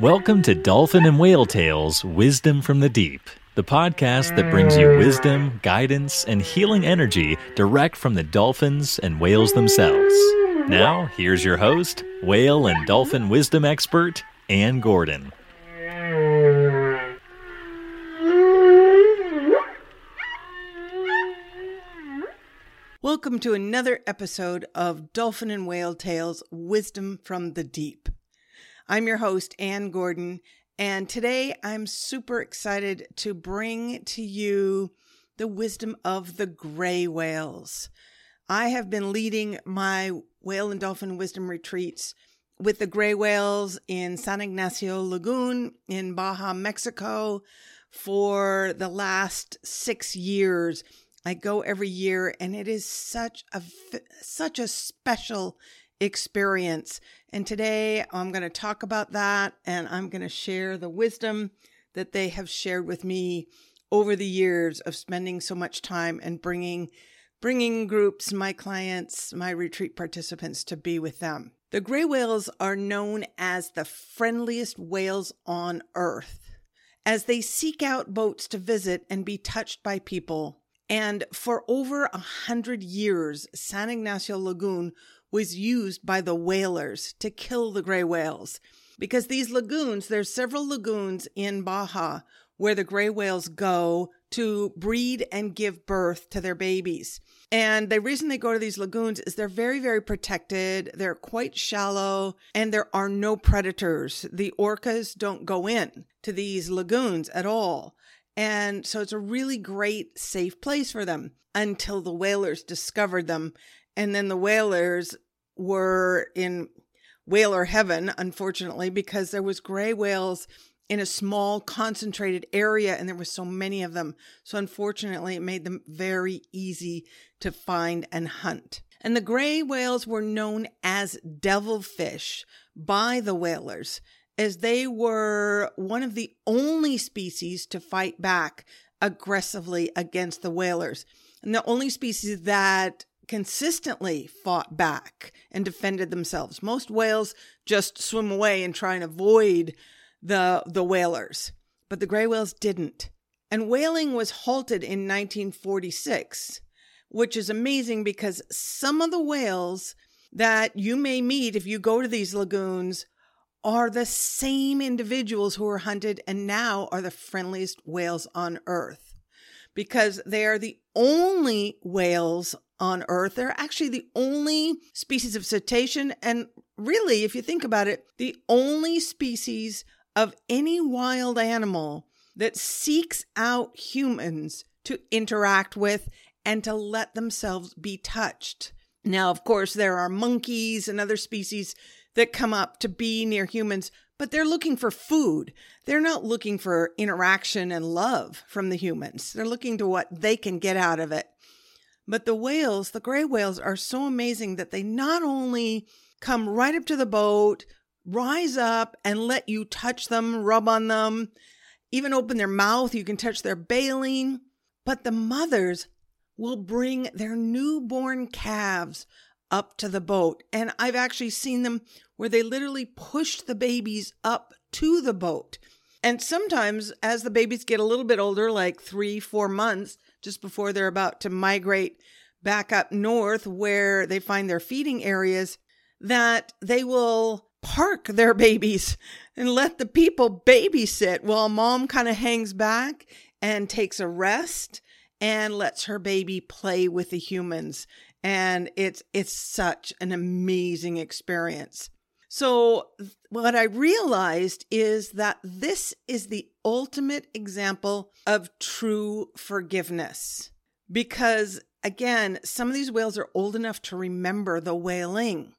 Welcome to Dolphin and Whale Tales Wisdom from the Deep, the podcast that brings you wisdom, guidance, and healing energy direct from the dolphins and whales themselves. Now, here's your host, whale and dolphin wisdom expert, Anne Gordon. Welcome to another episode of Dolphin and Whale Tales Wisdom from the Deep. I'm your host, Anne Gordon, and today I'm super excited to bring to you the wisdom of the gray whales. I have been leading my whale and dolphin wisdom retreats with the gray whales in San Ignacio Lagoon in Baja, Mexico for the last six years I go every year and it is such a such a special experience. And today I'm going to talk about that and I'm going to share the wisdom that they have shared with me over the years of spending so much time and bringing bringing groups, my clients, my retreat participants to be with them. The gray whales are known as the friendliest whales on earth as they seek out boats to visit and be touched by people and for over a hundred years, San Ignacio Lagoon was used by the whalers to kill the gray whales. Because these lagoons, there's several lagoons in Baja where the gray whales go to breed and give birth to their babies. And the reason they go to these lagoons is they're very, very protected. They're quite shallow and there are no predators. The orcas don't go in to these lagoons at all. And so it's a really great, safe place for them until the whalers discovered them. And then the whalers were in whaler heaven, unfortunately, because there was gray whales in a small concentrated area and there were so many of them. So unfortunately, it made them very easy to find and hunt. And the gray whales were known as devilfish by the whalers as they were one of the only species to fight back aggressively against the whalers, and the only species that consistently fought back and defended themselves. Most whales just swim away and try and avoid the the whalers, but the gray whales didn't. And whaling was halted in 1946, which is amazing because some of the whales that you may meet if you go to these lagoons are the same individuals who were hunted and now are the friendliest whales on earth because they are the only whales on earth. They're actually the only species of cetacean. And really, if you think about it, the only species of any wild animal that seeks out humans to interact with and to let themselves be touched. Now, of course, there are monkeys and other species that come up to be near humans, but they're looking for food. They're not looking for interaction and love from the humans. They're looking to what they can get out of it. But the whales, the gray whales, are so amazing that they not only come right up to the boat, rise up and let you touch them, rub on them, even open their mouth. You can touch their baleen. But the mothers will bring their newborn calves up to the boat. And I've actually seen them where they literally pushed the babies up to the boat. And sometimes, as the babies get a little bit older, like three, four months, just before they're about to migrate back up north where they find their feeding areas, that they will park their babies and let the people babysit while mom kind of hangs back and takes a rest and lets her baby play with the humans and it's it's such an amazing experience. So what I realized is that this is the ultimate example of true forgiveness. Because again, some of these whales are old enough to remember the whaling.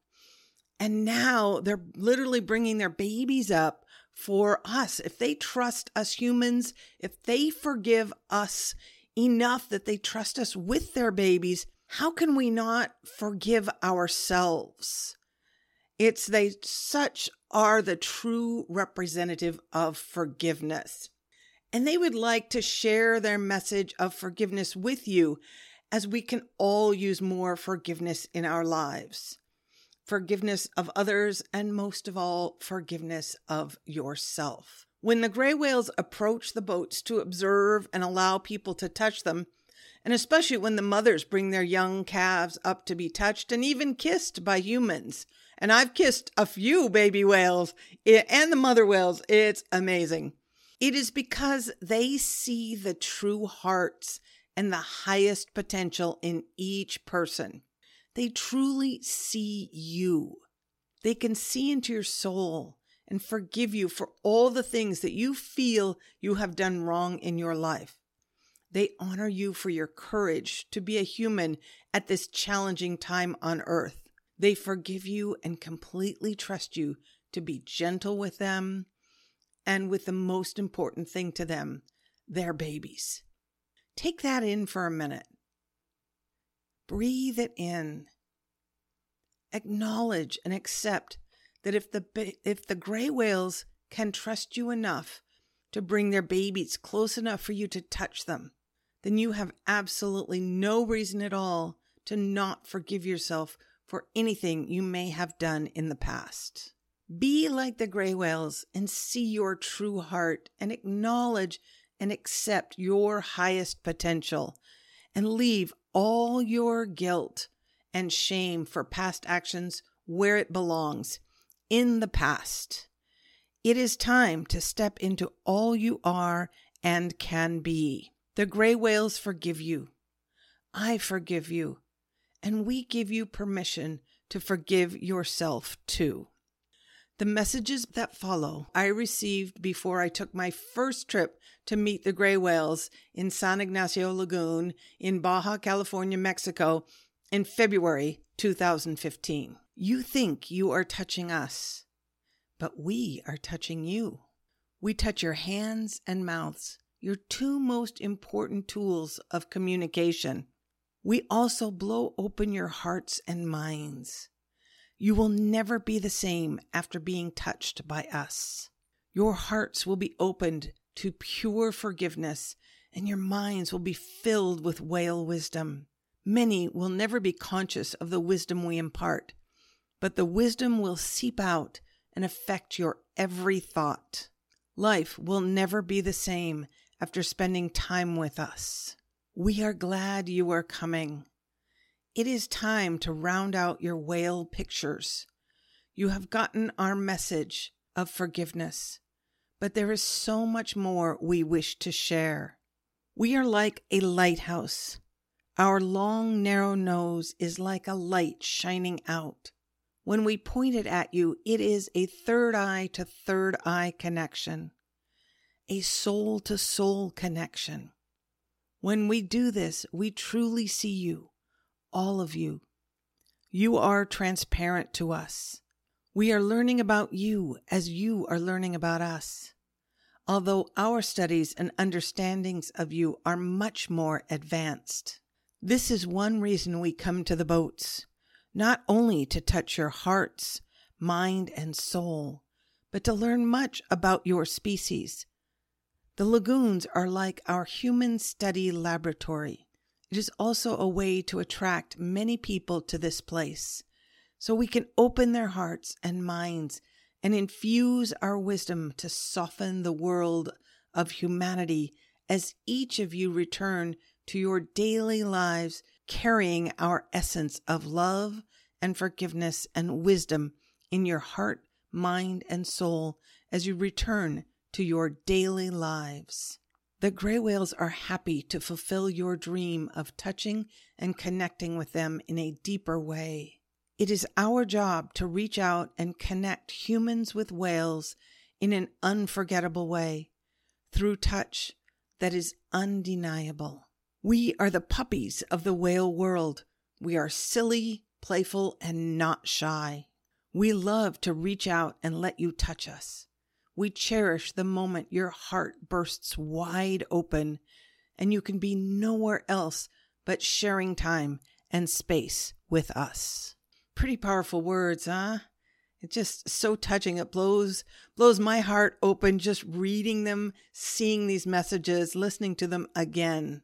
And now they're literally bringing their babies up for us. If they trust us humans, if they forgive us enough that they trust us with their babies, how can we not forgive ourselves? It's they such are the true representative of forgiveness. And they would like to share their message of forgiveness with you as we can all use more forgiveness in our lives. forgiveness of others, and most of all, forgiveness of yourself. When the gray whales approach the boats to observe and allow people to touch them, and especially when the mothers bring their young calves up to be touched and even kissed by humans. And I've kissed a few baby whales eh, and the mother whales. It's amazing. It is because they see the true hearts and the highest potential in each person. They truly see you. They can see into your soul and forgive you for all the things that you feel you have done wrong in your life. They honor you for your courage to be a human at this challenging time on earth. They forgive you and completely trust you to be gentle with them and with the most important thing to them, their babies. Take that in for a minute. Breathe it in. Acknowledge and accept that if the if the gray whales can trust you enough to bring their babies close enough for you to touch them, then you have absolutely no reason at all to not forgive yourself for anything you may have done in the past. Be like the gray whales and see your true heart and acknowledge and accept your highest potential and leave all your guilt and shame for past actions where it belongs in the past. It is time to step into all you are and can be. The gray whales forgive you. I forgive you. And we give you permission to forgive yourself too. The messages that follow I received before I took my first trip to meet the gray whales in San Ignacio Lagoon in Baja California, Mexico in February 2015. You think you are touching us, but we are touching you. We touch your hands and mouths your two most important tools of communication. We also blow open your hearts and minds. You will never be the same after being touched by us. Your hearts will be opened to pure forgiveness, and your minds will be filled with whale wisdom. Many will never be conscious of the wisdom we impart, but the wisdom will seep out and affect your every thought. Life will never be the same after spending time with us. We are glad you are coming. It is time to round out your whale pictures. You have gotten our message of forgiveness, but there is so much more we wish to share. We are like a lighthouse. Our long, narrow nose is like a light shining out. When we point it at you, it is a third eye to third eye connection a soul to soul connection. When we do this, we truly see you, all of you. You are transparent to us. We are learning about you as you are learning about us. Although our studies and understandings of you are much more advanced. This is one reason we come to the boats, not only to touch your hearts, mind, and soul, but to learn much about your species the lagoons are like our human study laboratory. It is also a way to attract many people to this place so we can open their hearts and minds and infuse our wisdom to soften the world of humanity as each of you return to your daily lives carrying our essence of love and forgiveness and wisdom in your heart, mind, and soul as you return to your daily lives. The gray whales are happy to fulfill your dream of touching and connecting with them in a deeper way. It is our job to reach out and connect humans with whales in an unforgettable way through touch that is undeniable. We are the puppies of the whale world. We are silly, playful, and not shy. We love to reach out and let you touch us. We cherish the moment your heart bursts wide open and you can be nowhere else but sharing time and space with us. Pretty powerful words, huh? It's just so touching. It blows blows my heart open just reading them, seeing these messages, listening to them again.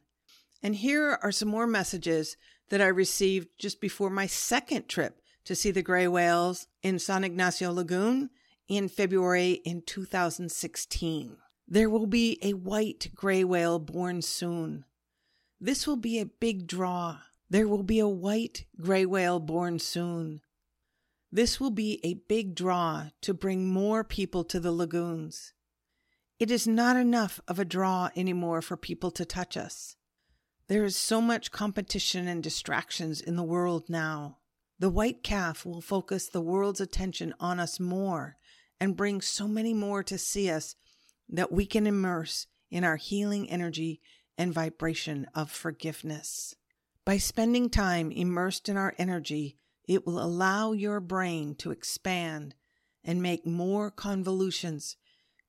And here are some more messages that I received just before my second trip to see the gray whales in San Ignacio Lagoon in February in 2016. There will be a white gray whale born soon. This will be a big draw. There will be a white gray whale born soon. This will be a big draw to bring more people to the lagoons. It is not enough of a draw anymore for people to touch us. There is so much competition and distractions in the world now. The white calf will focus the world's attention on us more and bring so many more to see us that we can immerse in our healing energy and vibration of forgiveness. By spending time immersed in our energy, it will allow your brain to expand and make more convolutions,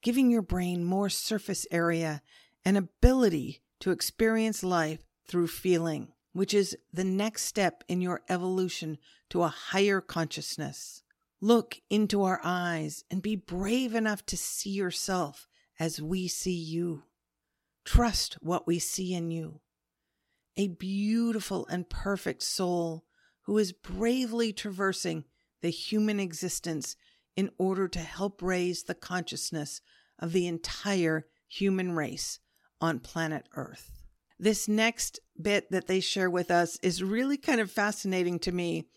giving your brain more surface area and ability to experience life through feeling, which is the next step in your evolution to a higher consciousness. Look into our eyes and be brave enough to see yourself as we see you. Trust what we see in you. A beautiful and perfect soul who is bravely traversing the human existence in order to help raise the consciousness of the entire human race on planet Earth. This next bit that they share with us is really kind of fascinating to me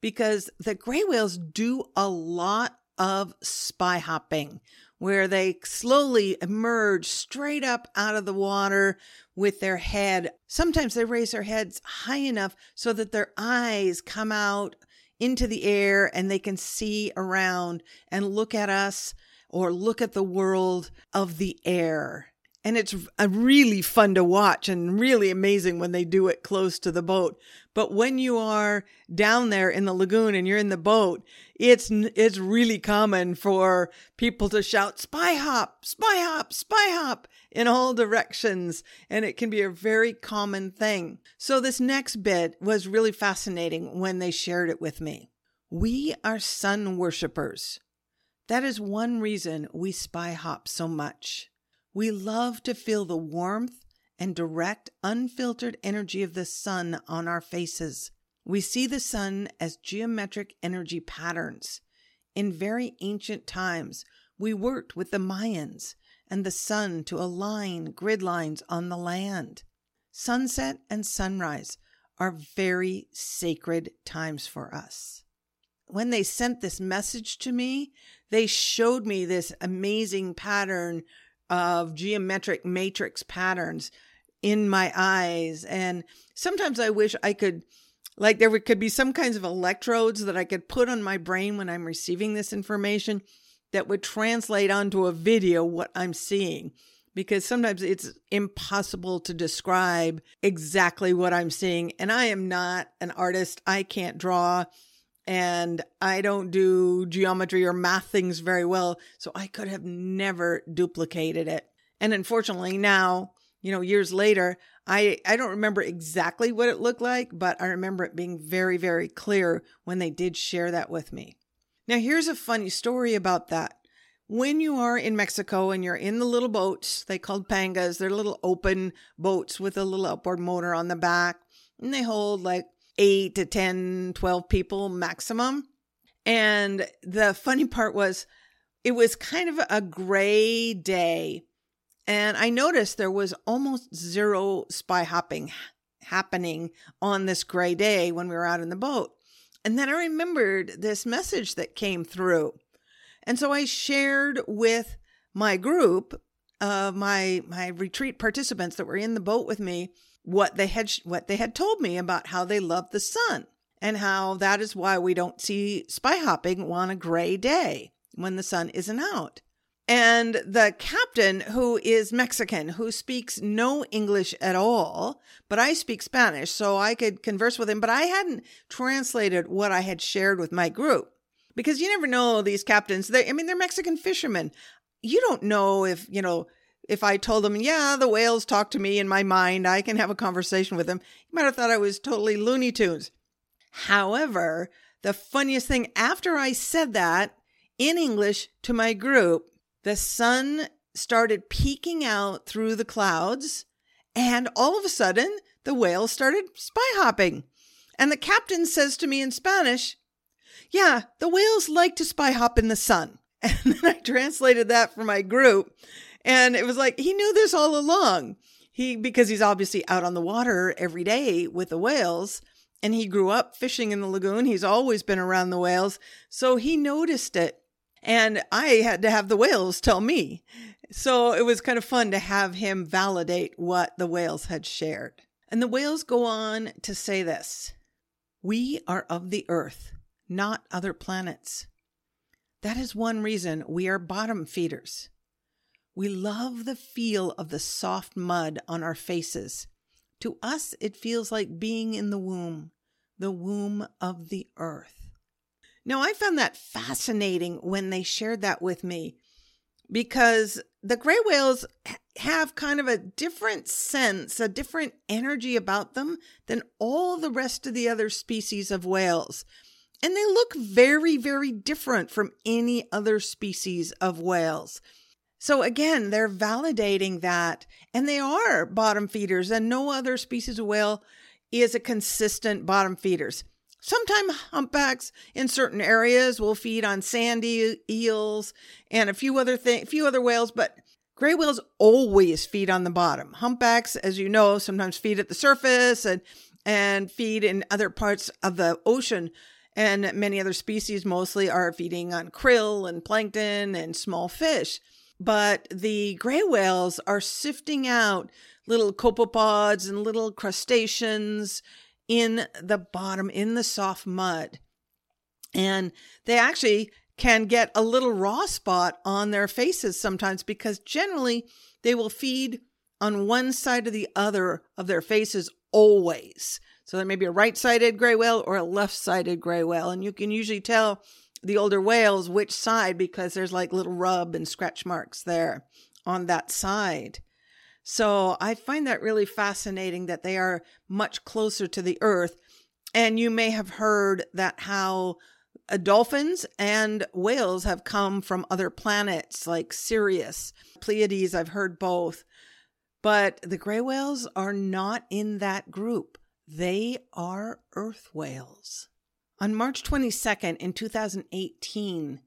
because the gray whales do a lot of spy hopping where they slowly emerge straight up out of the water with their head. Sometimes they raise their heads high enough so that their eyes come out into the air and they can see around and look at us or look at the world of the air. And it's really fun to watch and really amazing when they do it close to the boat. But when you are down there in the lagoon and you're in the boat, it's it's really common for people to shout spy hop, spy hop, spy hop in all directions and it can be a very common thing. So this next bit was really fascinating when they shared it with me. We are sun worshippers. That is one reason we spy hop so much. We love to feel the warmth and direct, unfiltered energy of the sun on our faces. We see the sun as geometric energy patterns. In very ancient times, we worked with the Mayans and the sun to align grid lines on the land. Sunset and sunrise are very sacred times for us. When they sent this message to me, they showed me this amazing pattern of geometric matrix patterns in my eyes. And sometimes I wish I could, like, there could be some kinds of electrodes that I could put on my brain when I'm receiving this information that would translate onto a video what I'm seeing. Because sometimes it's impossible to describe exactly what I'm seeing. And I am not an artist. I can't draw and I don't do geometry or math things very well. So I could have never duplicated it. And unfortunately, now, you know, years later, I, I don't remember exactly what it looked like, but I remember it being very, very clear when they did share that with me. Now, here's a funny story about that. When you are in Mexico and you're in the little boats, they called pangas, they're little open boats with a little outboard motor on the back, and they hold like eight to 10, 12 people maximum. And the funny part was, it was kind of a gray day. And I noticed there was almost zero spy hopping happening on this gray day when we were out in the boat. And then I remembered this message that came through. And so I shared with my group of my my retreat participants that were in the boat with me what they had what they had told me about how they love the sun and how that is why we don't see spy hopping on a gray day when the sun isn't out. And the captain, who is Mexican, who speaks no English at all, but I speak Spanish, so I could converse with him, but I hadn't translated what I had shared with my group. Because you never know these captains. They, I mean, they're Mexican fishermen. You don't know if, you know, if I told them, yeah, the whales talk to me in my mind, I can have a conversation with them, you might have thought I was totally Looney Tunes. However, the funniest thing after I said that in English to my group, the sun started peeking out through the clouds, and all of a sudden, the whales started spy hopping. And the captain says to me in Spanish, Yeah, the whales like to spy hop in the sun. And then I translated that for my group. And it was like, he knew this all along. He, because he's obviously out on the water every day with the whales and he grew up fishing in the lagoon. He's always been around the whales. So he noticed it. And I had to have the whales tell me. So it was kind of fun to have him validate what the whales had shared. And the whales go on to say this We are of the earth, not other planets. That is one reason we are bottom feeders. We love the feel of the soft mud on our faces. To us, it feels like being in the womb, the womb of the earth. Now, I found that fascinating when they shared that with me because the gray whales have kind of a different sense, a different energy about them than all the rest of the other species of whales. And they look very, very different from any other species of whales. So again, they're validating that. And they are bottom feeders, and no other species of whale is a consistent bottom feeders. Sometimes humpbacks in certain areas will feed on sandy eels and a few other thing, few other whales, but gray whales always feed on the bottom. Humpbacks, as you know, sometimes feed at the surface and and feed in other parts of the ocean. And many other species mostly are feeding on krill and plankton and small fish. But the gray whales are sifting out little copepods and little crustaceans in the bottom, in the soft mud. And they actually can get a little raw spot on their faces sometimes because generally they will feed on one side or the other of their faces always. So there may be a right sided gray whale or a left sided gray whale. And you can usually tell the older whales which side because there's like little rub and scratch marks there on that side. So I find that really fascinating that they are much closer to the earth. And you may have heard that how dolphins and whales have come from other planets like Sirius, Pleiades. I've heard both. But the gray whales are not in that group. They are earth whales. On March 22nd in 2018,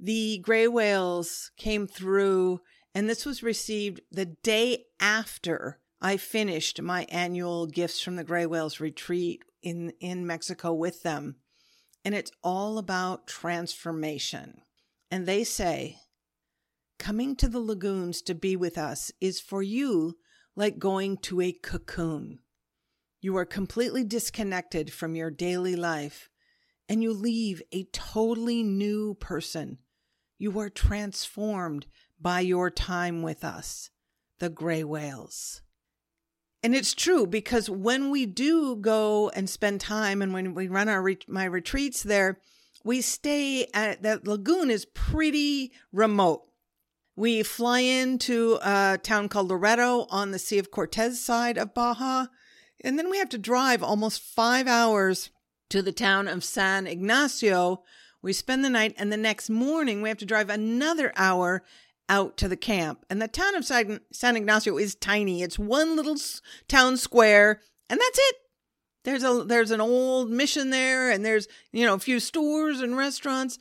the gray whales came through and this was received the day after I finished my annual Gifts from the Gray Whales retreat in, in Mexico with them. And it's all about transformation. And they say, coming to the lagoons to be with us is for you like going to a cocoon. You are completely disconnected from your daily life and you leave a totally new person. You are transformed by your time with us, the gray whales. And it's true because when we do go and spend time and when we run our my retreats there, we stay at that lagoon is pretty remote. We fly into a town called Loreto on the Sea of Cortez side of Baja, and then we have to drive almost five hours to the town of San Ignacio. We spend the night, and the next morning we have to drive another hour out to the camp. And the town of San, Ignacio is tiny. It's one little town square, and that's it. There's a there's an old mission there, and there's you know a few stores and restaurants,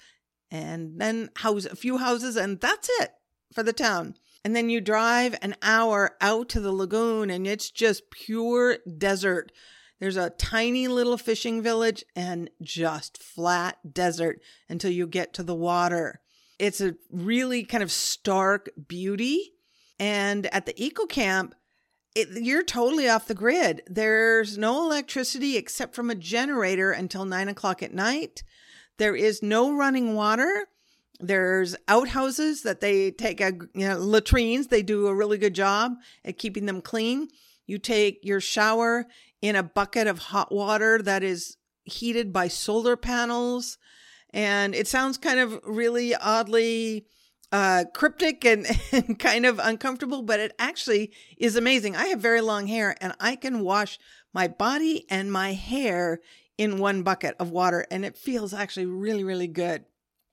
and then house a few houses, and that's it for the town. And then you drive an hour out to the lagoon, and it's just pure desert. There's a tiny little fishing village and just flat desert until you get to the water. It's a really kind of stark beauty. And at the eco camp, it, you're totally off the grid. There's no electricity except from a generator until nine o'clock at night. There is no running water. There's outhouses that they take a you know latrines. They do a really good job at keeping them clean. You take your shower in a bucket of hot water that is heated by solar panels. And it sounds kind of really oddly uh, cryptic and, and kind of uncomfortable, but it actually is amazing. I have very long hair and I can wash my body and my hair in one bucket of water, and it feels actually really, really good.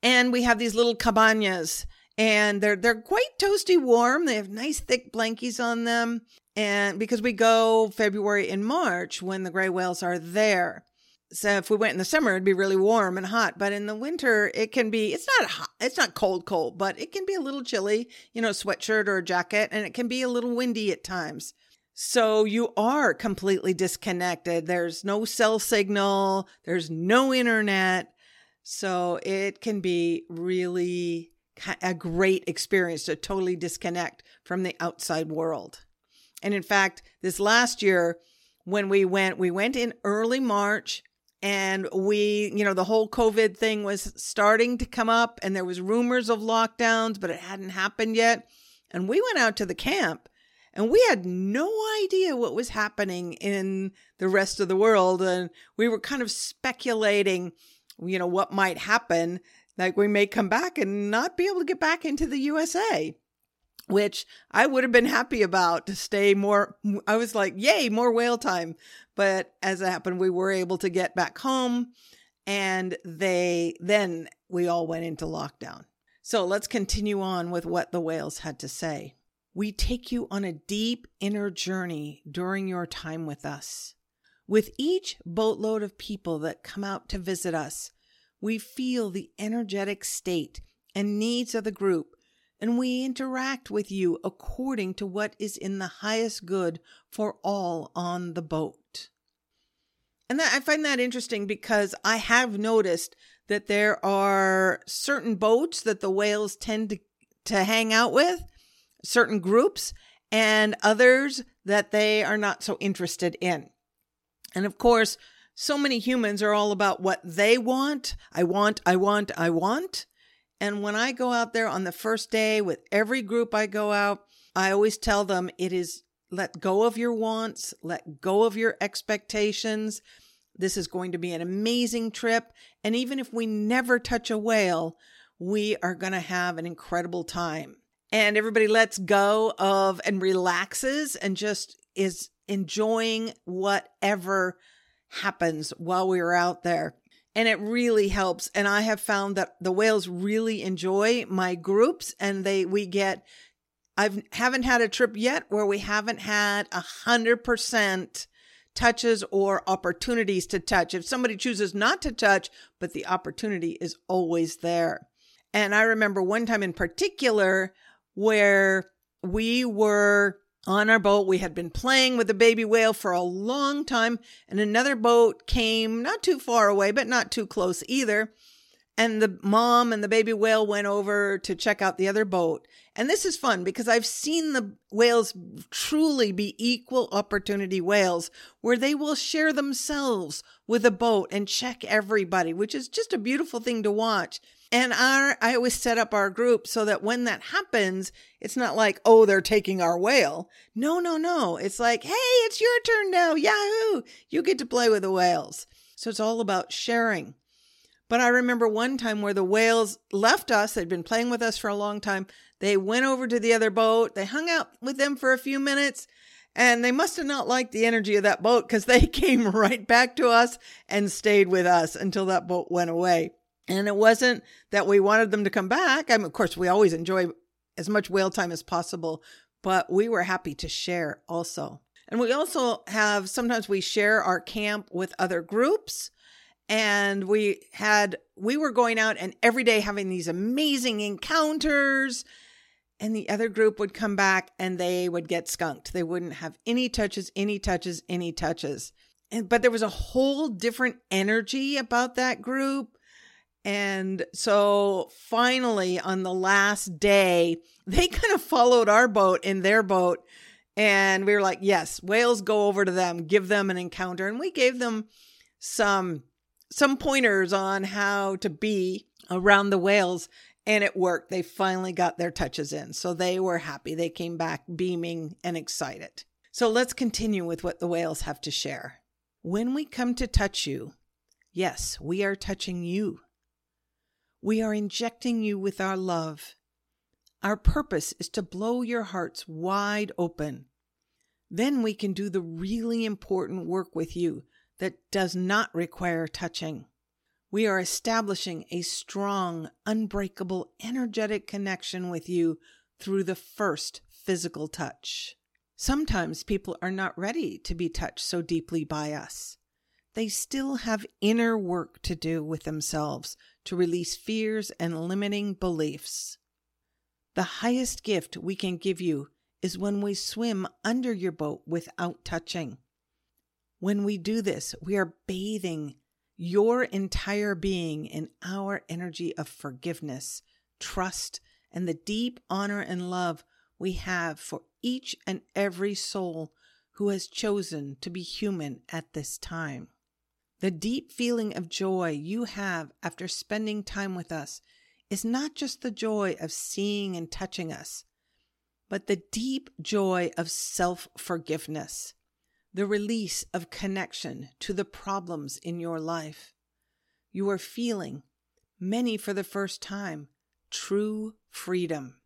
And we have these little cabanas and they're they're quite toasty warm. They have nice thick blankies on them, and because we go February and March when the gray whales are there, so if we went in the summer, it'd be really warm and hot. But in the winter, it can be, it's not hot, it's not cold, cold, but it can be a little chilly, you know, sweatshirt or jacket, and it can be a little windy at times. So you are completely disconnected. There's no cell signal, there's no internet. So it can be really a great experience to totally disconnect from the outside world. And in fact, this last year, when we went, we went in early March and we you know the whole covid thing was starting to come up and there was rumors of lockdowns but it hadn't happened yet. And we went out to the camp and we had no idea what was happening in the rest of the world. And we were kind of speculating you know what might happen. Like we may come back and not be able to get back into the USA which I would have been happy about to stay more. I was like, yay, more whale time. But as it happened, we were able to get back home and they then we all went into lockdown. So let's continue on with what the whales had to say. We take you on a deep inner journey during your time with us. With each boatload of people that come out to visit us, we feel the energetic state and needs of the group, and we interact with you according to what is in the highest good for all on the boat. And that, I find that interesting because I have noticed that there are certain boats that the whales tend to, to hang out with, certain groups, and others that they are not so interested in. And of course, so many humans are all about what they want. I want, I want, I want. And when I go out there on the first day with every group I go out, I always tell them it is let go of your wants, let go of your expectations. This is going to be an amazing trip. And even if we never touch a whale, we are going to have an incredible time. And everybody lets go of and relaxes and just is enjoying whatever happens while we are out there. And it really helps. And I have found that the whales really enjoy my groups and they, we get I've haven't had a trip yet where we haven't had a hundred percent touches or opportunities to touch. If somebody chooses not to touch, but the opportunity is always there. And I remember one time in particular where we were on our boat. We had been playing with the baby whale for a long time, and another boat came not too far away, but not too close either. And the mom and the baby whale went over to check out the other boat. And this is fun because I've seen the whales truly be equal opportunity whales where they will share themselves with a boat and check everybody, which is just a beautiful thing to watch. And our, I always set up our group so that when that happens, it's not like, oh, they're taking our whale. No, no, no. It's like, hey, it's your turn now. Yahoo! You get to play with the whales. So it's all about sharing. But I remember one time where the whales left us, they'd been playing with us for a long time. They went over to the other boat, they hung out with them for a few minutes, and they must have not liked the energy of that boat because they came right back to us and stayed with us until that boat went away. And it wasn't that we wanted them to come back. I mean, of course, we always enjoy as much whale time as possible, but we were happy to share also. And we also have sometimes we share our camp with other groups. And we had we were going out and every day having these amazing encounters. And the other group would come back and they would get skunked. They wouldn't have any touches any touches any touches. And but there was a whole different energy about that group and so finally on the last day they kind of followed our boat in their boat and we were like yes whales go over to them give them an encounter and we gave them some some pointers on how to be around the whales and it worked. They finally got their touches in. So they were happy. They came back beaming and excited. So let's continue with what the whales have to share. When we come to touch you, yes, we are touching you. We are injecting you with our love. Our purpose is to blow your hearts wide open. Then we can do the really important work with you that does not require touching. We are establishing a strong, unbreakable, energetic connection with you through the first physical touch. Sometimes people are not ready to be touched so deeply by us. they still have inner work to do with themselves to release fears and limiting beliefs. The highest gift we can give you is when we swim under your boat without touching. When we do this, we are bathing your entire being in our energy of forgiveness, trust, and the deep honor and love we have for each and every soul who has chosen to be human at this time. The deep feeling of joy you have after spending time with us is not just the joy of seeing and touching us, but the deep joy of self forgiveness, the release of connection to the problems in your life. You are feeling, many for the first time, true freedom.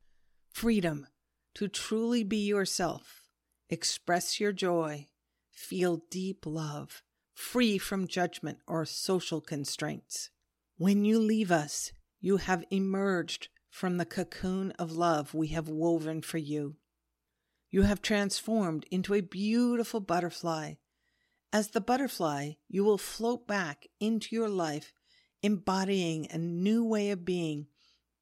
Freedom to truly be yourself, express your joy, feel deep love, free from judgment or social constraints. When you leave us, you have emerged from the cocoon of love we have woven for you. You have transformed into a beautiful butterfly. As the butterfly, you will float back into your life, embodying a new way of being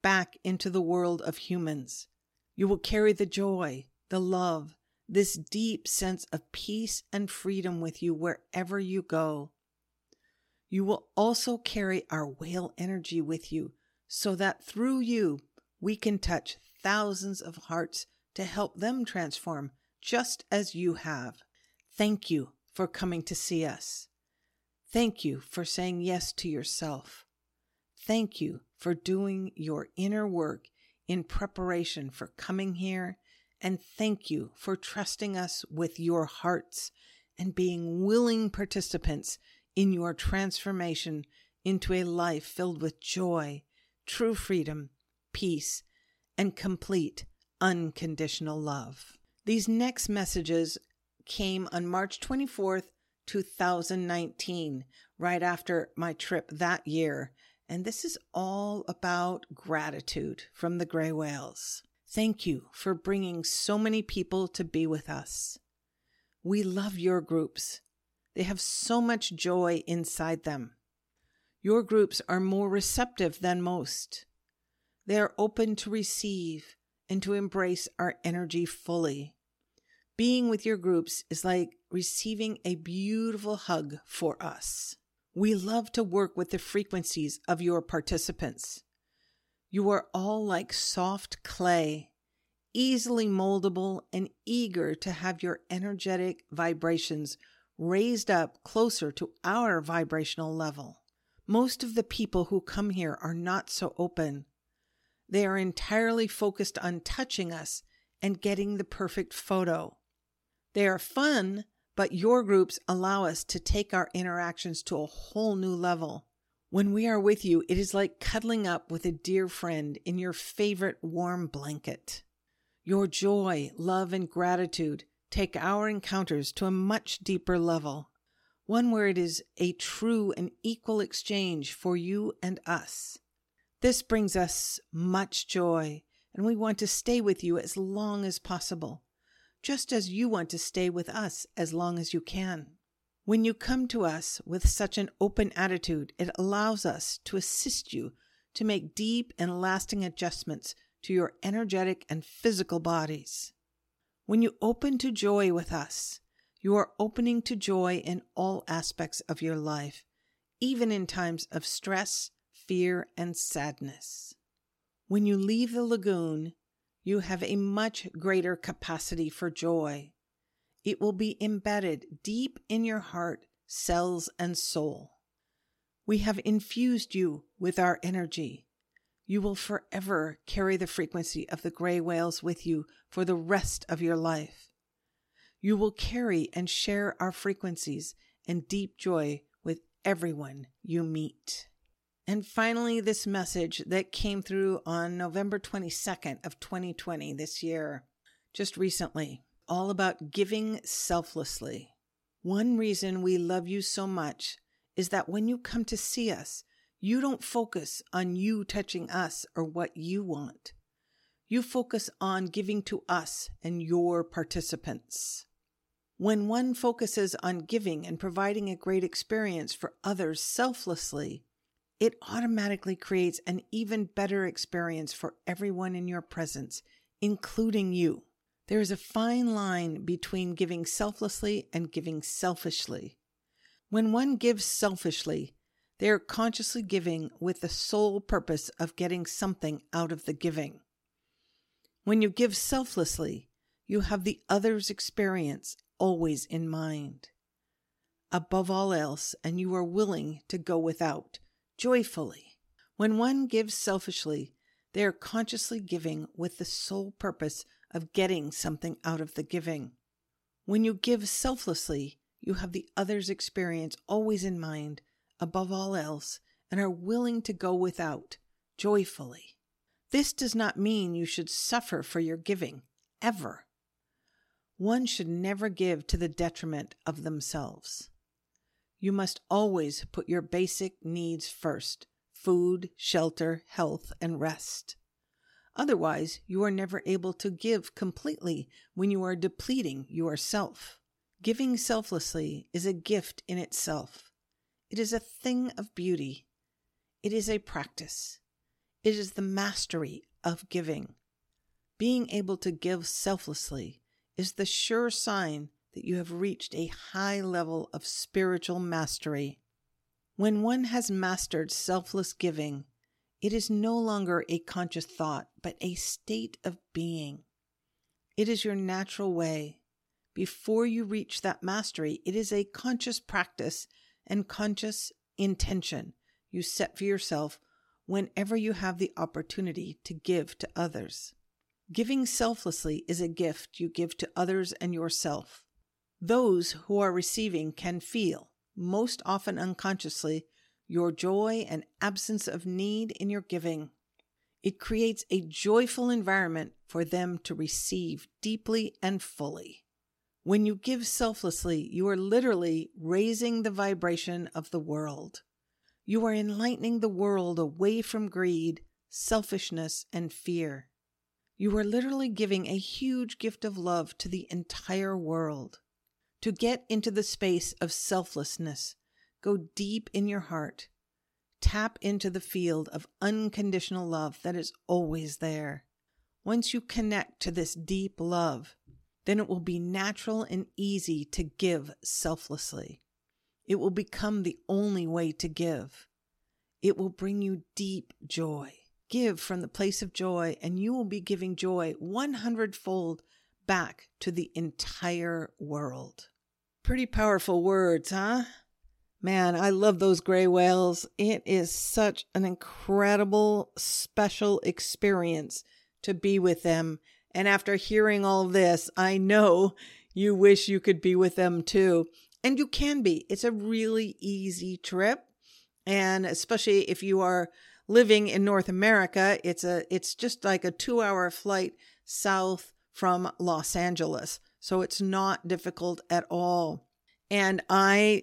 back into the world of humans. You will carry the joy, the love, this deep sense of peace and freedom with you wherever you go. You will also carry our whale energy with you so that through you we can touch thousands of hearts to help them transform just as you have. Thank you for coming to see us. Thank you for saying yes to yourself. Thank you for doing your inner work in preparation for coming here. And thank you for trusting us with your hearts and being willing participants in your transformation into a life filled with joy, true freedom, peace, and complete unconditional love. These next messages came on March 24th, 2019, right after my trip that year. And this is all about gratitude from the gray whales. Thank you for bringing so many people to be with us. We love your groups. They have so much joy inside them. Your groups are more receptive than most. They are open to receive and to embrace our energy fully. Being with your groups is like receiving a beautiful hug for us. We love to work with the frequencies of your participants. You are all like soft clay, easily moldable and eager to have your energetic vibrations raised up closer to our vibrational level. Most of the people who come here are not so open. They are entirely focused on touching us and getting the perfect photo. They are fun, but your groups allow us to take our interactions to a whole new level. When we are with you, it is like cuddling up with a dear friend in your favorite warm blanket. Your joy, love, and gratitude take our encounters to a much deeper level one where it is a true and equal exchange for you and us. This brings us much joy, and we want to stay with you as long as possible, just as you want to stay with us as long as you can. When you come to us with such an open attitude, it allows us to assist you to make deep and lasting adjustments to your energetic and physical bodies. When you open to joy with us, you are opening to joy in all aspects of your life, even in times of stress, fear, and sadness. When you leave the lagoon, you have a much greater capacity for joy. It will be embedded deep in your heart, cells, and soul. We have infused you with our energy. You will forever carry the frequency of the gray whales with you for the rest of your life. You will carry and share our frequencies and deep joy with everyone you meet. And finally, this message that came through on November 22nd of 2020 this year, just recently, all about giving selflessly. One reason we love you so much is that when you come to see us, you don't focus on you touching us or what you want. You focus on giving to us and your participants. When one focuses on giving and providing a great experience for others selflessly, it automatically creates an even better experience for everyone in your presence, including you. There is a fine line between giving selflessly and giving selfishly. When one gives selfishly, they are consciously giving with the sole purpose of getting something out of the giving. When you give selflessly, you have the other's experience always in mind. Above all else, and you are willing to go without, joyfully. When one gives selfishly, they are consciously giving with the sole purpose of getting something out of the giving. When you give selflessly, you have the other's experience always in mind, above all else, and are willing to go without, joyfully. This does not mean you should suffer for your giving, ever. One should never give to the detriment of themselves. You must always put your basic needs first food, shelter, health, and rest. Otherwise, you are never able to give completely when you are depleting yourself. Giving selflessly is a gift in itself. It is a thing of beauty. It is a practice. It is the mastery of giving. Being able to give selflessly is the sure sign that you have reached a high level of spiritual mastery. When one has mastered selfless giving, it is no longer a conscious thought, but a state of being. It is your natural way. Before you reach that mastery, it is a conscious practice and conscious intention you set for yourself whenever you have the opportunity to give to others. Giving selflessly is a gift you give to others and yourself. Those who are receiving can feel, most often unconsciously, your joy and absence of need in your giving. It creates a joyful environment for them to receive deeply and fully. When you give selflessly, you are literally raising the vibration of the world. You are enlightening the world away from greed, selfishness, and fear. You are literally giving a huge gift of love to the entire world. To get into the space of selflessness, go deep in your heart. Tap into the field of unconditional love that is always there. Once you connect to this deep love, then it will be natural and easy to give selflessly. It will become the only way to give. It will bring you deep joy. Give from the place of joy, and you will be giving joy 100 fold back to the entire world. Pretty powerful words, huh? Man, I love those gray whales. It is such an incredible, special experience to be with them. And after hearing all this, I know you wish you could be with them too. And you can be. It's a really easy trip. And especially if you are living in North America, it's a it's just like a 2-hour flight south from Los Angeles. So it's not difficult at all. And I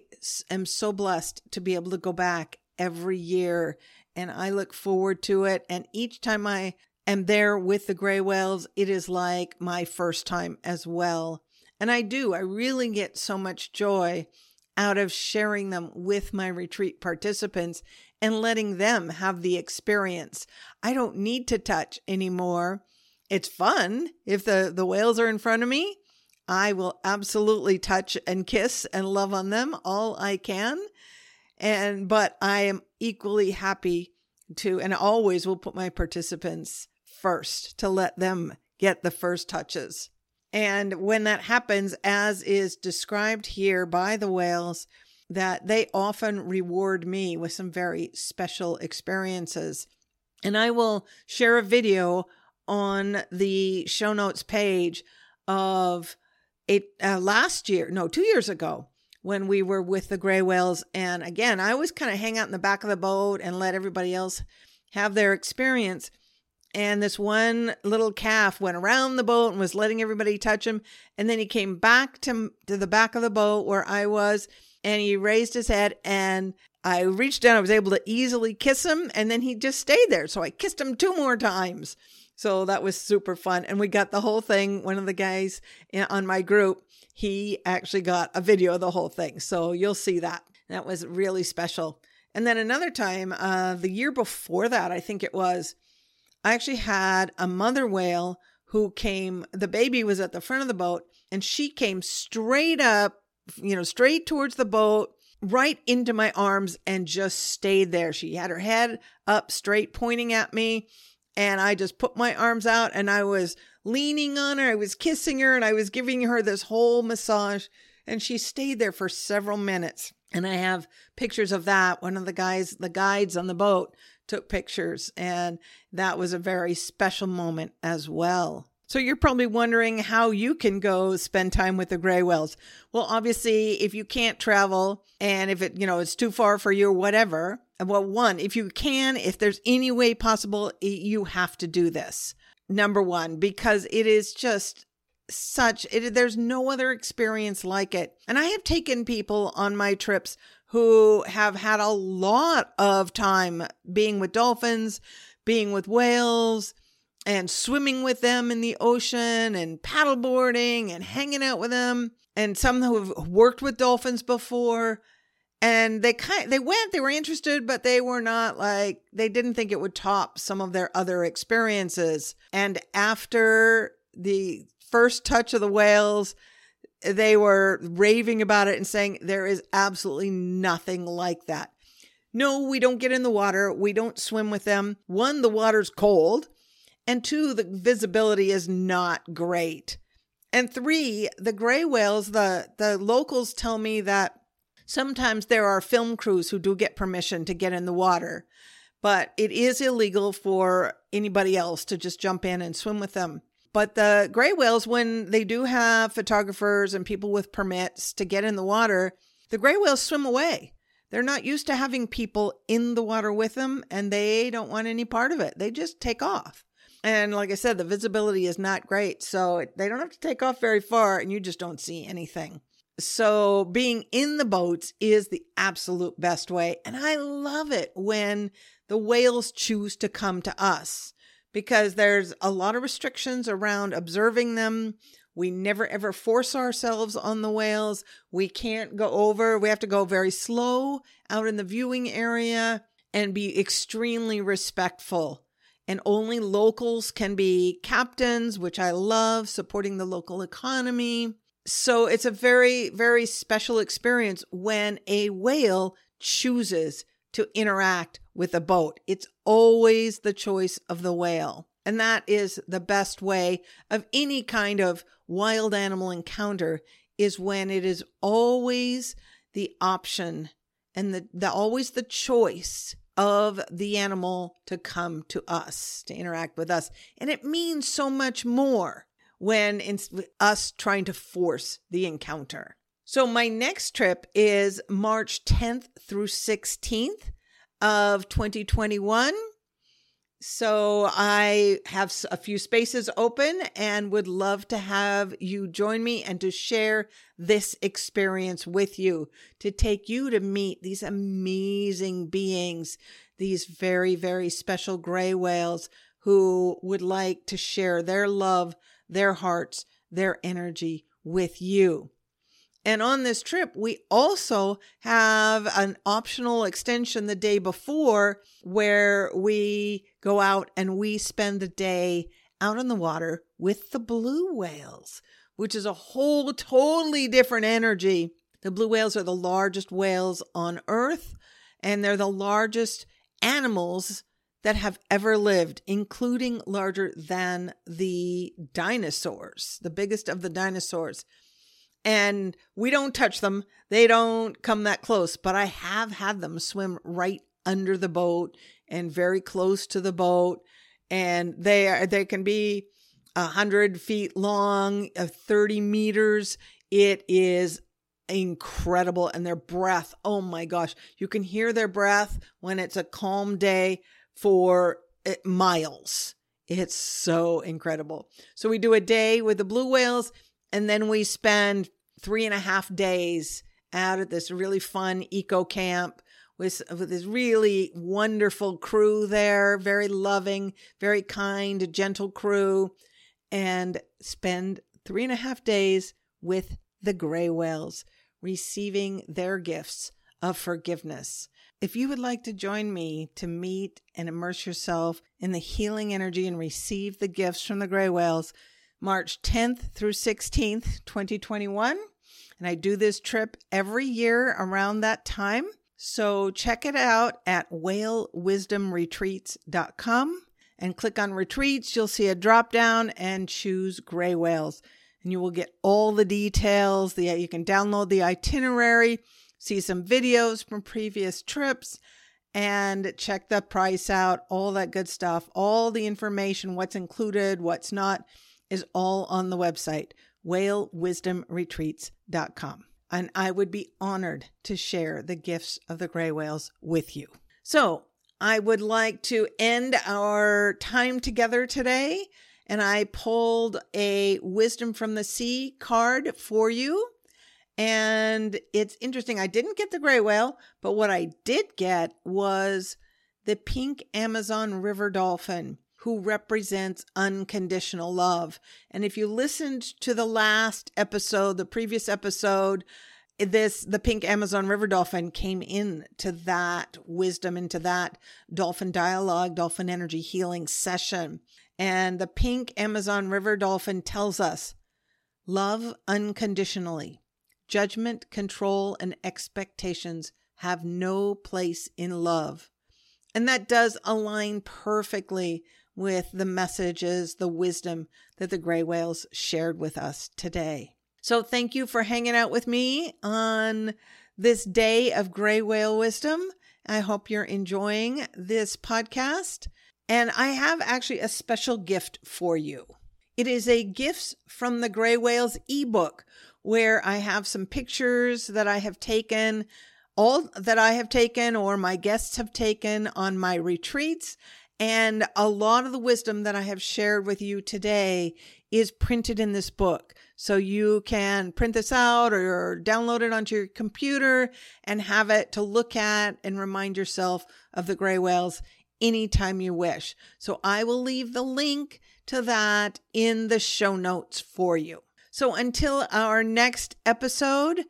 am so blessed to be able to go back every year and I look forward to it and each time I am there with the gray whales, it is like my first time as well. And I do, I really get so much joy out of sharing them with my retreat participants and letting them have the experience. I don't need to touch anymore. It's fun. If the, the whales are in front of me, I will absolutely touch and kiss and love on them all I can. And, but I am equally happy to, and always will put my participants first to let them get the first touches. And when that happens, as is described here by the whales, that they often reward me with some very special experiences. And I will share a video on the show notes page of it uh, last year, no, two years ago, when we were with the gray whales. And again, I always kind of hang out in the back of the boat and let everybody else have their experience. And this one little calf went around the boat and was letting everybody touch him. And then he came back to, to the back of the boat where I was and he raised his head and I reached down. I was able to easily kiss him and then he just stayed there. So I kissed him two more times. So that was super fun. And we got the whole thing. One of the guys on my group, he actually got a video of the whole thing. So you'll see that. That was really special. And then another time, uh, the year before that, I think it was, I actually had a mother whale who came, the baby was at the front of the boat, and she came straight up, you know, straight towards the boat, right into my arms, and just stayed there. She had her head up straight, pointing at me. And I just put my arms out and I was leaning on her. I was kissing her and I was giving her this whole massage. And she stayed there for several minutes. And I have pictures of that. One of the guys, the guides on the boat, took pictures. And that was a very special moment as well. So you're probably wondering how you can go spend time with the gray whales. Well, obviously, if you can't travel and if it, you know, it's too far for you or whatever, well, one, if you can, if there's any way possible, you have to do this. Number one, because it is just such it, there's no other experience like it. And I have taken people on my trips who have had a lot of time being with dolphins, being with whales, and swimming with them in the ocean and paddleboarding and hanging out with them. And some who have worked with dolphins before. And they kind they went they were interested but they were not like they didn't think it would top some of their other experiences. And after the first touch of the whales they were raving about it and saying there is absolutely nothing like that. No we don't get in the water. We don't swim with them. One the water's cold and two the visibility is not great and three the gray whales the the locals tell me that Sometimes there are film crews who do get permission to get in the water, but it is illegal for anybody else to just jump in and swim with them. But the gray whales, when they do have photographers and people with permits to get in the water, the gray whales swim away. They're not used to having people in the water with them and they don't want any part of it. They just take off. And like I said, the visibility is not great. So they don't have to take off very far and you just don't see anything. So being in the boats is the absolute best way. And I love it when the whales choose to come to us because there's a lot of restrictions around observing them. We never ever force ourselves on the whales. We can't go over. We have to go very slow out in the viewing area and be extremely respectful. And only locals can be captains, which I love, supporting the local economy. So it's a very, very special experience when a whale chooses to interact with a boat. It's always the choice of the whale. And that is the best way of any kind of wild animal encounter is when it is always the option and the, the always the choice of the animal to come to us, to interact with us. And it means so much more when in us trying to force the encounter. So my next trip is March 10th through 16th of 2021. So I have a few spaces open and would love to have you join me and to share this experience with you, to take you to meet these amazing beings, these very, very special gray whales who would like to share their love their hearts, their energy with you. And on this trip, we also have an optional extension the day before where we go out and we spend the day out on the water with the blue whales, which is a whole totally different energy. The blue whales are the largest whales on earth, and they're the largest animals that have ever lived, including larger than the dinosaurs, the biggest of the dinosaurs. And we don't touch them, they don't come that close, but I have had them swim right under the boat and very close to the boat. And they are, they can be a hundred feet long, of 30 meters. It is incredible. And their breath, oh my gosh, you can hear their breath when it's a calm day for eh, miles. It's so incredible. So we do a day with the blue whales, and then we spend three and a half days out at this really fun eco camp with, with this really wonderful crew there, very loving, very kind, gentle crew, and spend three and a half days with the gray whales, receiving their gifts of forgiveness. If you would like to join me to meet and immerse yourself in the healing energy and receive the gifts from the gray whales, March 10th through 16th, 2021. And I do this trip every year around that time. So check it out at whalewisdomretreats.com and click on retreats. You'll see a drop down and choose gray whales. And you will get all the details. The, you can download the itinerary, see some videos from previous trips, and check the price out, all that good stuff, all the information, what's included, what's not, is all on the website, whalewisdomretreats.com and I would be honored to share the gifts of the gray whales with you. So, I would like to end our time together today, and I pulled a Wisdom from the Sea card for you. And it's interesting. I didn't get the gray whale, but what I did get was the pink Amazon river dolphin who represents unconditional love. And if you listened to the last episode, the previous episode, this the pink Amazon river dolphin came in to that wisdom into that dolphin dialogue, dolphin energy healing session. And the pink Amazon river dolphin tells us love unconditionally. Judgment, control, and expectations have no place in love. And that does align perfectly with the messages, the wisdom that the gray whales shared with us today. So thank you for hanging out with me on this day of gray whale wisdom. I hope you're enjoying this podcast. And I have actually a special gift for you. It is a Gifts from the Gray Whales ebook where I have some pictures that I have taken, all that I have taken or my guests have taken on my retreats and a lot of the wisdom that I have shared with you today is printed in this book. So you can print this out or download it onto your computer and have it to look at and remind yourself of the gray whales anytime you wish. So I will leave the link to that in the show notes for you. So until our next episode,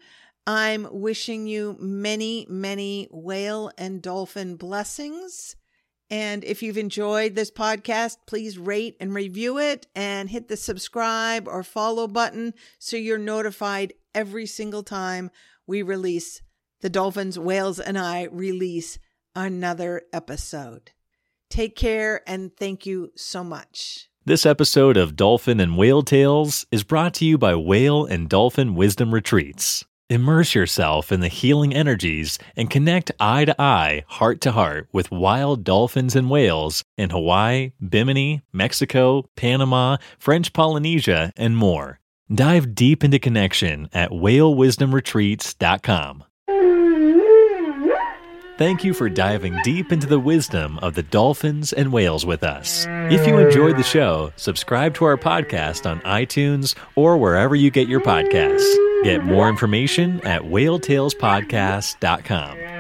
I'm wishing you many, many whale and dolphin blessings and if you've enjoyed this podcast, please rate and review it and hit the subscribe or follow button so you're notified every single time we release the Dolphins, Whales, and I release another episode. Take care and thank you so much. This episode of Dolphin and Whale Tales is brought to you by Whale and Dolphin Wisdom Retreats. Immerse yourself in the healing energies and connect eye to eye, heart to heart with wild dolphins and whales in Hawaii, Bimini, Mexico, Panama, French Polynesia, and more. Dive deep into connection at whalewisdomretreats.com. Thank you for diving deep into the wisdom of the dolphins and whales with us. If you enjoyed the show, subscribe to our podcast on iTunes or wherever you get your podcasts. Get more information at whaletalespodcast.com.